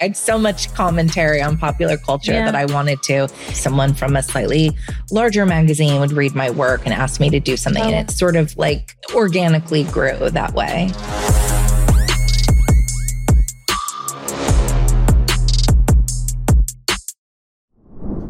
I had so much commentary on popular culture Yeah. that I wanted to. Someone from a slightly larger magazine would read my work and ask me to do something. Oh. And it sort of like organically grew that way.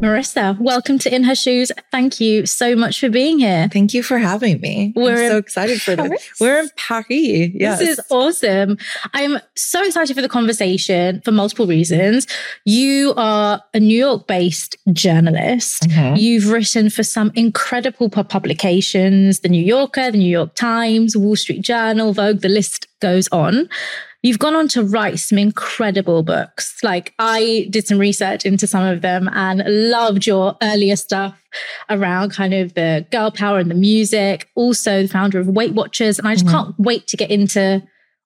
Marisa, welcome to In Her Shoes. Thank you so much for being here. Thank you for having me. We're I'm so excited for this. We're in Paris. Yes. This is awesome. I'm so excited for the conversation for multiple reasons. You are a New York based journalist. Mhm. You've written for some incredible publications The New Yorker, The New York Times, Wall Street Journal, Vogue, the list goes on. You've gone on to write some incredible books. Like, I did some research into some of them and loved your earlier stuff around kind of the girl power and the music. Also, the founder of Weight Watchers. And I just Mhm. can't wait to get into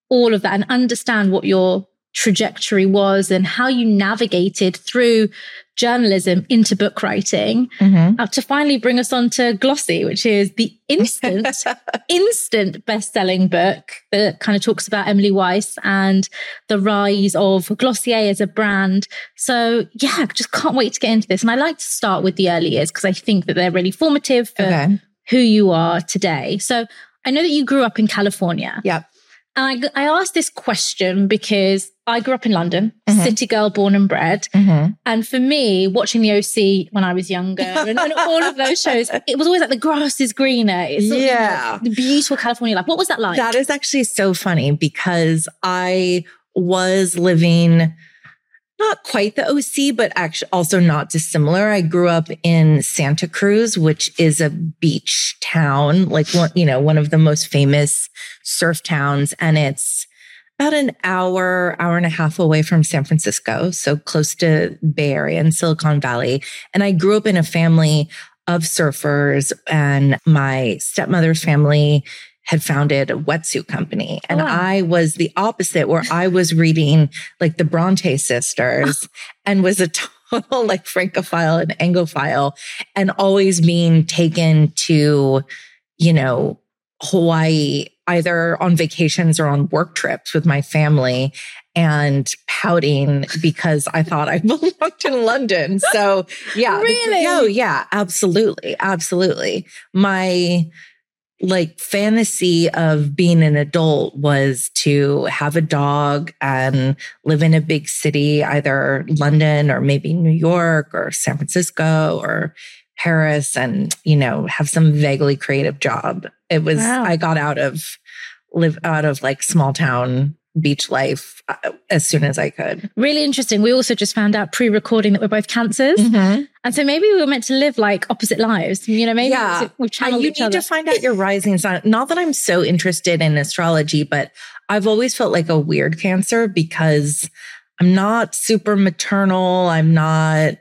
all of that and understand what your trajectory was and how you navigated through journalism into book writing Mhm. uh, to finally bring us on to Glossy, which is the instant, instant best-selling book that kind of talks about Emily Weiss and the rise of Glossier as a brand. So yeah, I just can't wait to get into this. And I like to start with the early years because I think that they're really formative for Okay. who you are today. So I know that you grew up in California. Yep. And I, I asked this question because I grew up in London, Mhm. city girl born and bred. Mhm. And for me, watching the OC when I was younger and, and all of those shows, it was always like the grass is greener. It's Yeah. the beautiful California life. What was that like? That is actually so funny because I was living not quite the OC, but actually also not dissimilar. I grew up in Santa Cruz, which is a beach town, like one, you know, one of the most famous surf towns. And it's about an hour, hour and a half away from San Francisco. So close to Bay Area and Silicon Valley. And I grew up in a family of surfers and my stepmother's family had founded a wetsuit company. And Oh. I was the opposite, where I was reading like the Bronte sisters and was a total like Francophile and Anglophile and always being taken to, you know, Hawaii, either on vacations or on work trips with my family and pouting because I thought I belonged in London. So yeah. Really? Oh yeah, absolutely. Absolutely. My like fantasy of being an adult was to have a dog and live in a big city, either London or maybe New York or San Francisco or Paris and, you know, have some vaguely creative job. It was, Wow. I got out of live out of like small town beach life uh, as soon as I could. really interesting. We also just found out pre-recording that we're both cancers. Mm-hmm. And so maybe we were meant to live like opposite lives. You know, maybe Yeah. we've channeled you need other. to find out your rising sign. Not that I'm so interested in astrology, but I've always felt like a weird cancer because I'm not super maternal. I'm not,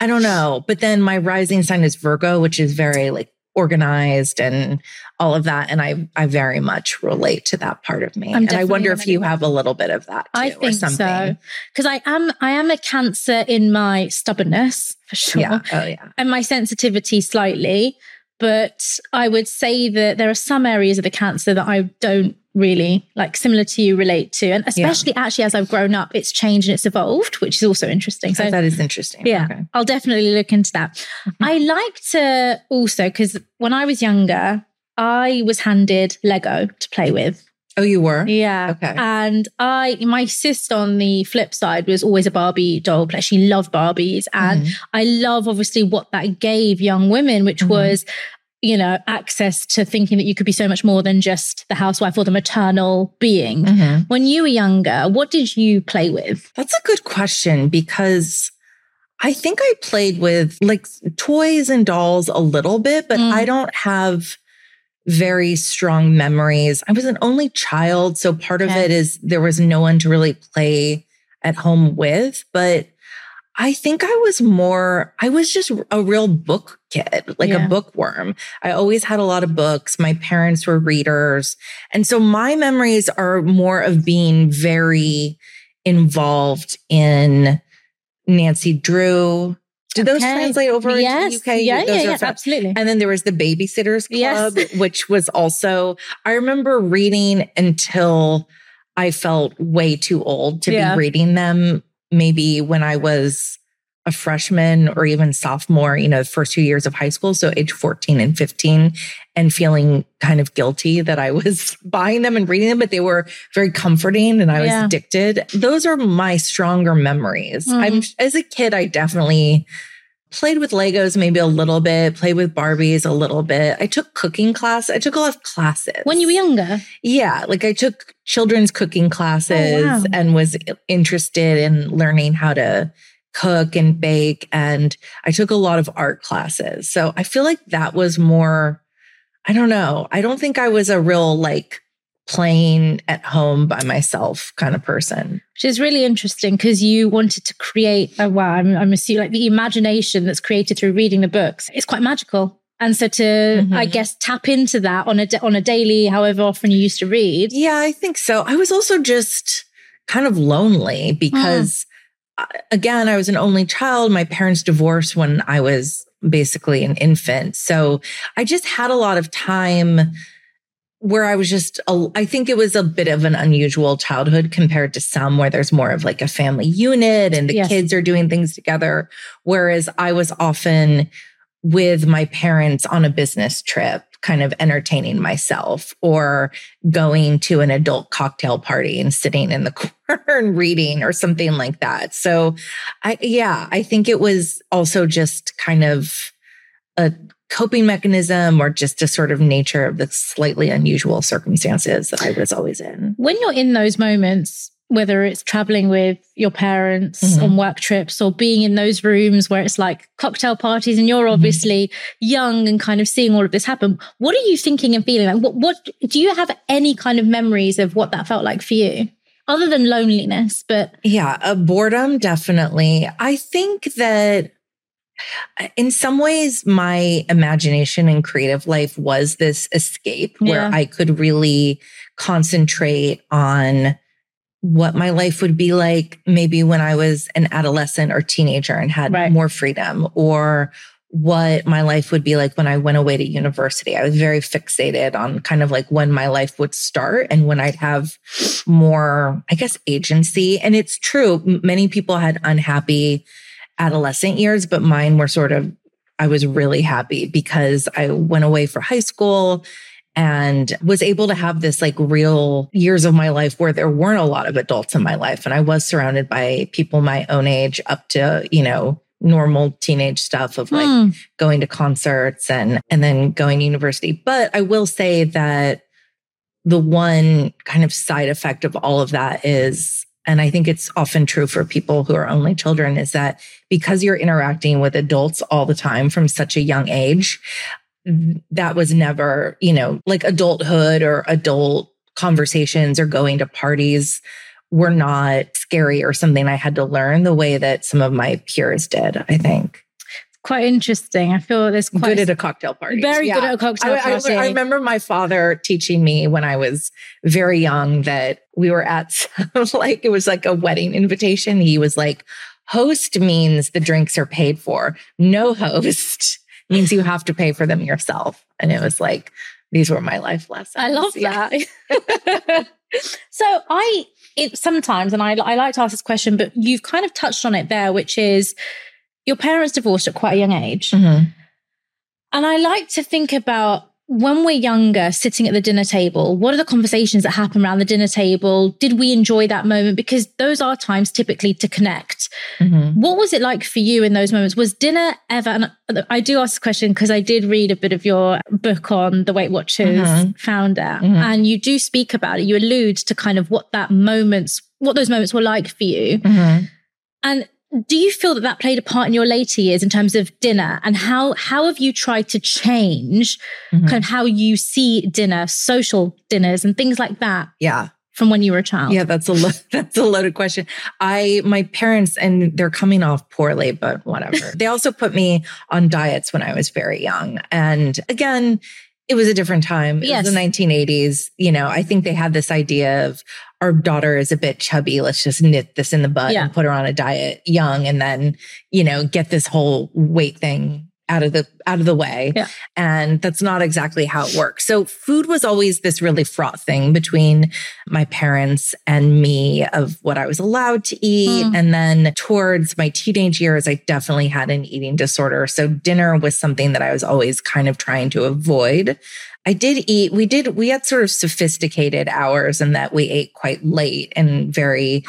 I don't know. But then my rising sign is Virgo, which is very like organized and all of that. And I, I very much relate to that part of me. I'm and I wonder if you have a little bit of that too, I or think something. so. Because I am I am a cancer in my stubbornness for sure. Yeah. Oh yeah. and my sensitivity slightly. But I would say that there are some areas of the cancer that I don't really like similar to you relate to. And especially actually as I've grown up, it's changed and it's evolved, which is also interesting. So that is interesting. yeah, Okay. I'll definitely look into that. Mhm. I like to also, because when I was younger, I was handed Lego to play with. Oh, you were? Yeah. Okay. And I, my sister on the flip side was always a Barbie doll player. She loved Barbies. And Mhm. I love obviously what that gave young women, which Mhm. was, you know, access to thinking that you could be so much more than just the housewife or the maternal being. Mhm. When you were younger, what did you play with? That's a good question because I think I played with like toys and dolls a little bit, but Mm. I don't have very strong memories. I was an only child. So part of it is there was no one to really play at home with. But I think I was more, I was just a real book kid, like Yeah. a bookworm. I always had a lot of books. My parents were readers. And so my memories are more of being very involved in Nancy Drew. Did those Okay. translate over yes. into the UK? Yeah, Those yeah, yeah, absolutely. and then there was the Babysitters Yes. Club, which was also, I remember reading until I felt way too old to Yeah. be reading them maybe when I was a freshman or even sophomore, you know, the first two years of high school. So age 14 and 15 and feeling kind of guilty that I was buying them and reading them, but they were very comforting and I was Yeah. addicted. Those are my stronger memories. Mhm. I'm as a kid, I definitely played with Legos maybe a little bit, played with Barbies a little bit. I took cooking class. I took a lot of classes. When you were younger? Yeah, like I took children's cooking classes wow. and was interested in learning how to cook and bake. And I took a lot of art classes. So I feel like that was more, I don't know. I don't think I was a real like playing at home by myself kind of person. Which is really interesting because you wanted to create a wow, I'm, I'm assuming like the imagination that's created through reading the books. It's quite magical. And so to, Mhm. I guess, tap into that on a on a daily, however often you used to read. Yeah, I think so. I was also just kind of lonely because, uh, again, I was an only child. My parents divorced when I was basically an infant. So I just had a lot of time where I was just, a- I think it was a bit of an unusual childhood compared to some where there's more of like a family unit and the Yes. kids are doing things together. Whereas I was often with my parents on a business trip, kind of entertaining myself or going to an adult cocktail party and sitting in the corner and reading or something like that. So I, yeah, I think it was also just kind of a coping mechanism or just a sort of nature of the slightly unusual circumstances that I was always in. When you're in those moments, whether it's traveling with your parents Mhm. on work trips or being in those rooms where it's like cocktail parties and you're obviously young and kind of seeing all of this happen, what are you thinking and feeling? Like, what, what do you have any kind of memories of what that felt like for you? Other than loneliness, but Yeah, a boredom, definitely. I think that uh, in some ways, my imagination and creative life was this escape where I could really concentrate on what my life would be like maybe when I was an adolescent or teenager and had Right. more freedom or what my life would be like when I went away to university. I was very fixated on kind of like when my life would start and when I'd have more, I guess, agency. And it's true. Many people had unhappy adolescent years, but mine were sort of, I was really happy because I went away for high school and was able to have this like real years of my life where there weren't a lot of adults in my life. And I was surrounded by people my own age up to, you know, normal teenage stuff of like Hmm. going to concerts and and then going to university. But I will say that the one kind of side effect of all of that is and I think it's often true for people who are only children is that because you're interacting with adults all the time from such a young age, that was never, you know, like adulthood or adult conversations or going to parties were not scary or something I had to learn the way that some of my peers did, I think. quite interesting. I feel there's quite good at a cocktail party. very good at a cocktail I, I- party. I remember my father teaching me when I was very young that we were at some, like it was like a wedding invitation. He was like, host means the drinks are paid for. No host means you have to pay for them yourself. And it was like, these were my life lessons. I love Yeah. that. so I it sometimes, and I I like to ask this question, but you've kind of touched on it there, which is your parents divorced at quite a young age, Mhm. and I like to think about when we're younger, sitting at the dinner table. What are the conversations that happen around the dinner table? Did we enjoy that moment? Because those are times typically to connect. Mhm. What was it like for you in those moments? Was dinner ever? And I do ask this question because I did read a bit of your book on the Weight Watchers Mhm. founder, Mhm. and you do speak about it. You allude to kind of what that moments, what those moments were like for you. Mhm. And do you feel that that played a part in your later years in terms of dinner? And how how have you tried to change Mhm. kind of how you see dinner, social dinners, and things like that Yeah. from when you were a child? Yeah, that's a lo- that's a loaded question. I my parents and they're coming off poorly, but whatever. they also put me on diets when I was very young, and again, it was a different time. It Yes. was the 1980s. You know, I think they had this idea of our daughter is a bit chubby. Let's just nip this in the bud Yeah. and put her on a diet young, and then you know get this whole weight thing out of the out of the way. Yeah. and that's not exactly how it works. So food was always this really fraught thing between my parents and me of what i was allowed to eat. Mm. and then towards my teenage years i definitely had an eating disorder. So dinner was something that i was always kind of trying to avoid. I did eat, we did, we had sort of sophisticated hours and that we ate quite late and very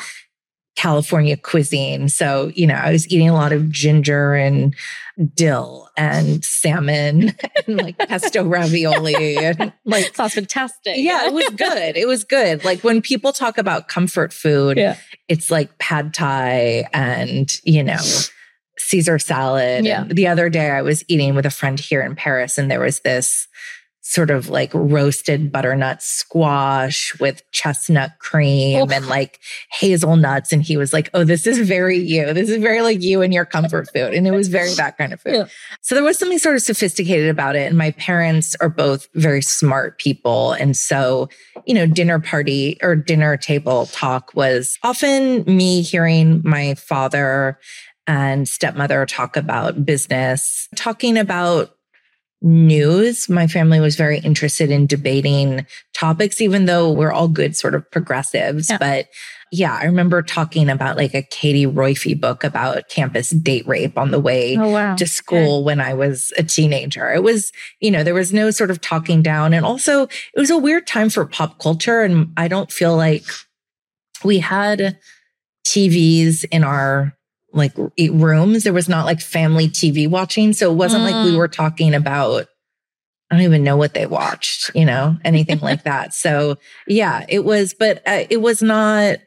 California cuisine. So, you know, I was eating a lot of ginger and dill and salmon and like pesto ravioli and like, Sounds fantastic. yeah, it was good. It was good. Like when people talk about comfort food, Yeah. it's like pad thai and, you know, Caesar salad. Yeah. And the other day I was eating with a friend here in Paris and there was this sort of like roasted butternut squash with chestnut cream Oh. and like hazelnuts. And he was like, Oh, this is very you. This is very like you and your comfort food. And it was very that kind of food. Yeah. So there was something sort of sophisticated about it. And my parents are both very smart people. And so, you know, dinner party or dinner table talk was often me hearing my father and stepmother talk about business, talking about news. My family was very interested in debating topics, even though we're all good sort of progressives. Yeah. But yeah, I remember talking about like a Katie Roiphe book about campus date rape on the way Oh wow. to school when I was a teenager. It was, you know, there was no sort of talking down. And also, it was a weird time for pop culture. And I don't feel like we had TVs in our like rooms. There was not like family TV watching. So it wasn't like we Mm. were talking about, I don't even know what they watched, you know, anything like that. So yeah, it was, but uh, it was not,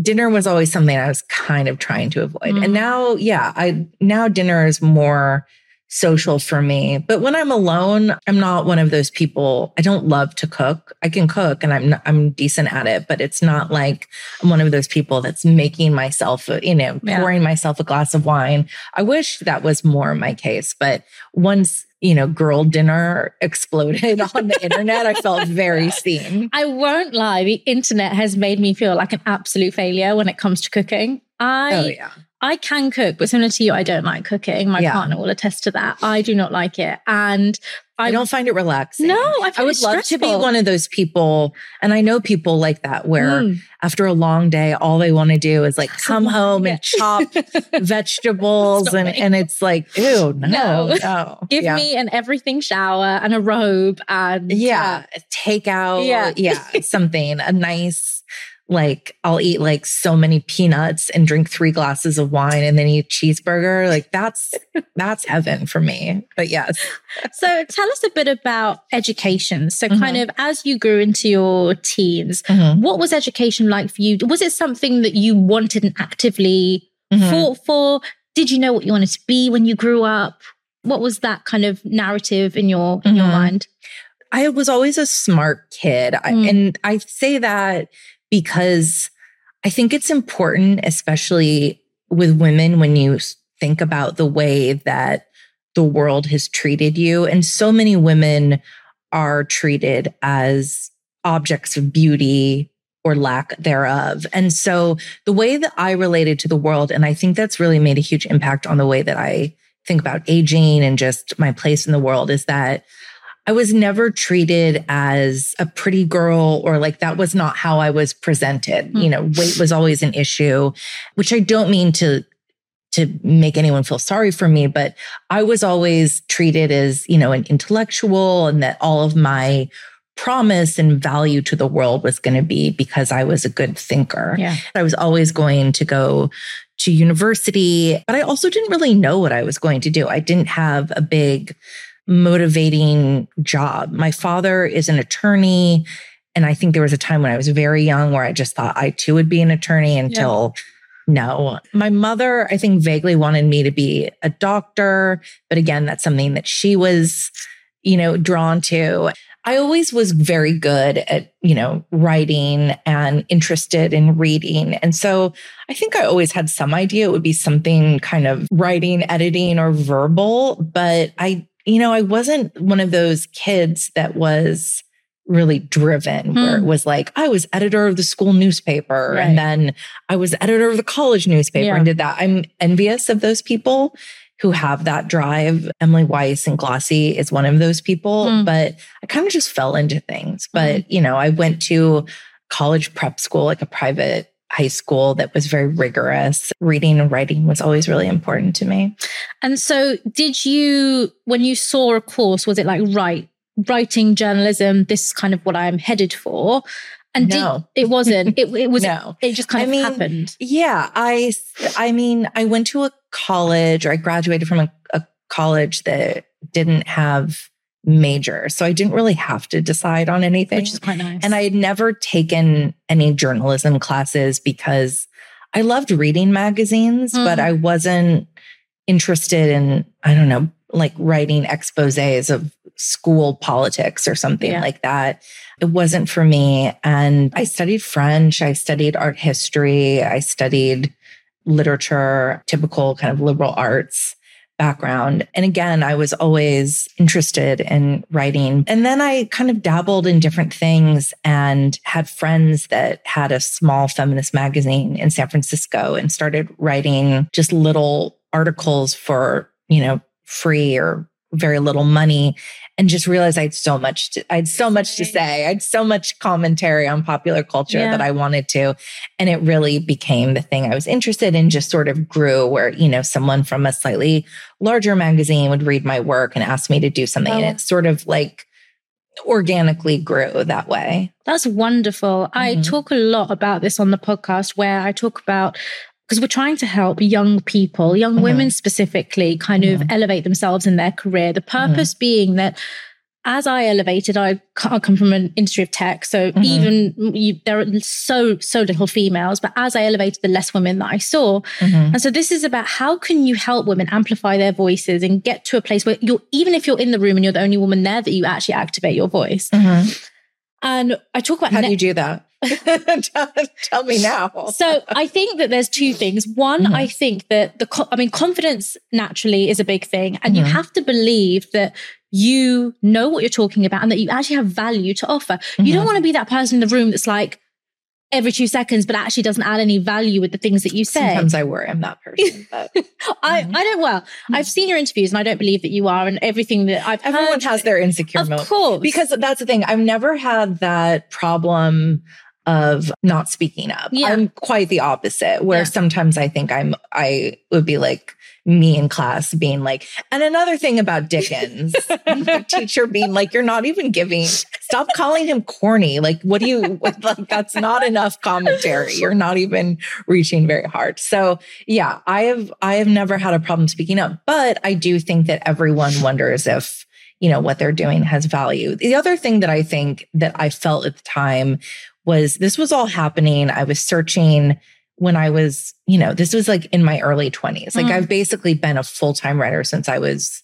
dinner was always something I was kind of trying to avoid. Mm. And now, yeah, I, now dinner is more social for me. But when I'm alone, I'm not one of those people. I don't love to cook. I can cook and I'm, I'm decent at it, but it's not like I'm one of those people that's making myself, you know, Yeah. pouring myself a glass of wine. I wish that was more my case, but once, you know, girl dinner exploded on the internet, I felt very seen. I won't lie, the internet has made me feel like an absolute failure when it comes to cooking. I Oh yeah. I can cook, but similar to you, I don't like cooking. My Yeah. partner will attest to that. I do not like it. And I don't find it relaxing. No, I, I would it love to be one of those people. And I know people like that where Mm. after a long day, all they want to do is like come home and chop vegetables. And, and it's like, ew, no, No. no. Give yeah. me an everything shower and a robe and yeah, take out, Yeah. yeah, something, a nice, like I'll eat like so many peanuts and drink three glasses of wine and then eat a cheeseburger. Like that's, that's heaven for me. But yes. So tell us a bit about education. So Mm-hmm. kind of as you grew into your teens, what was education like for you? Was it something that you wanted and actively Mhm. fought for? Did you know what you wanted to be when you grew up? What was that kind of narrative in your in your Mhm. mind? I was always a smart kid. I, Mm. and I say that because I think it's important, especially with women, when you think about the way that the world has treated you. And so many women are treated as objects of beauty or lack thereof. And so the way that I related to the world, and I think that's really made a huge impact on the way that I think about aging and just my place in the world is that I was never treated as a pretty girl or like that was not how I was presented. Hmm. You know, weight was always an issue, which I don't mean to to make anyone feel sorry for me, but I was always treated as, you know, an intellectual and that all of my promise and value to the world was going to be because I was a good thinker. Yeah. I was always going to go to university, but I also didn't really know what I was going to do. I didn't have a big motivating job. My father is an attorney. And I think there was a time when I was very young where I just thought I too would be an attorney until no. My mother, I think, vaguely wanted me to be a doctor. But again, that's something that she was, you know, drawn to. I always was very good at, you know, writing and interested in reading. And so I think I always had some idea it would be something kind of writing, editing, or verbal. But I, you know, I wasn't one of those kids that was really driven where it Hmm. was like I was editor of the school newspaper Right. and then I was editor of the college newspaper Yeah. and did that. I'm envious of those people who have that drive. Emily Weiss and Glossy is one of those people, Mm. but I kind of just fell into things. But, you know, I went to college prep school, like a private high school that was very rigorous. Reading and writing was always really important to me. And so, did you, when you saw a course, was it like, right, writing journalism, this is kind of what I'm headed for? And No. did, it wasn't, it, it was, No. it just kind I of mean, happened. Yeah, I I mean, I went to a college or I graduated from a, a college that didn't have major. So I didn't really have to decide on anything. Which is quite nice. and I had never taken any journalism classes because I loved reading magazines, but Mhm. I wasn't interested in, I don't know, like writing exposés of school politics or something Yeah. like that. It wasn't for me. And I studied French, I studied art history, I studied literature, typical kind of liberal arts background. And again, I was always interested in writing. And then I kind of dabbled in different things and had friends that had a small feminist magazine in San Francisco and started writing just little articles for, you know, free or very little money and just realized I had so much to, I had so much to say. I had so much commentary on popular culture Yeah. that I wanted to. And it really became the thing I was interested in, just sort of grew where, you know, someone from a slightly larger magazine would read my work and ask me to do something. Oh. And it sort of like organically grew that way. That's wonderful. I Mhm. talk a lot about this on the podcast where I talk about because we're trying to help young people, young Mhm. women specifically, kind of Mhm. elevate themselves in their career. The purpose being that as I elevated, I come from an industry of tech, so Mhm. even you, there are so so little females. But as I elevated, the less women that I saw, Mhm. and so this is about how can you help women amplify their voices and get to a place where you're even if you're in the room and you're the only woman there, that you actually activate your voice. And I talk about How do you do that? tell, tell me now. so I think that there's two things. One, Mhm. I think that the, co- I mean, confidence naturally is a big thing, and you Mhm. have to believe that you know what you're talking about and that you actually have value to offer. You Mhm. don't want to be that person in the room that's like every two seconds, but actually doesn't add any value with the things that you say. Sometimes I worry I'm that person, but I, Mhm. I don't. Well, I've seen your interviews, and I don't believe that you are, and everything that I've everyone heard, has their insecure of moments. course, Because that's the thing. I've never had that problem of not speaking up. Yeah. I'm quite the opposite, where Yeah. sometimes I think I'm, I would be like me in class being like, and another thing about Dickens, the teacher being like, you're not even giving, stop calling him corny. Like, what do you, like, that's not enough commentary. You're not even reaching very hard. So yeah, I have, I have never had a problem speaking up, but I do think that everyone wonders if, you know, what they're doing has value. The other thing that I think that I felt at the time was this was all happening. I was searching when I was, you know, this was like in my early 20s. Like Mm. I've basically been a full-time writer since I was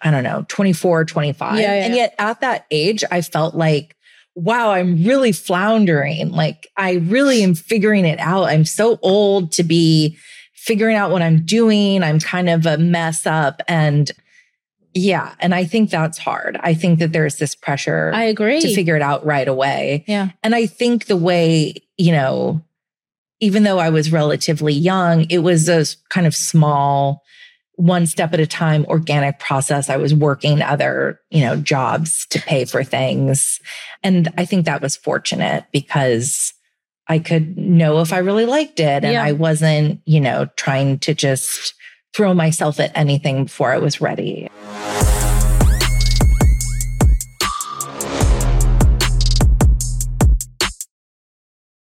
I don't know, 24, 25. Yeah, yeah. And yet at that age, I felt like wow, I'm really floundering. Like I really am figuring it out. I'm so old to be figuring out what I'm doing. I'm kind of a mess up and yeah, and I think that's hard. I think that there's this pressure I agree. to figure it out right away. yeah, And I think the way, you know, even though I was relatively young, it was a kind of small, one step at a time organic process. I was working other, you know, jobs to pay for things. And I think that was fortunate because I could know if I really liked it. And Yeah. I wasn't, you know, trying to just throw myself at anything before it was ready.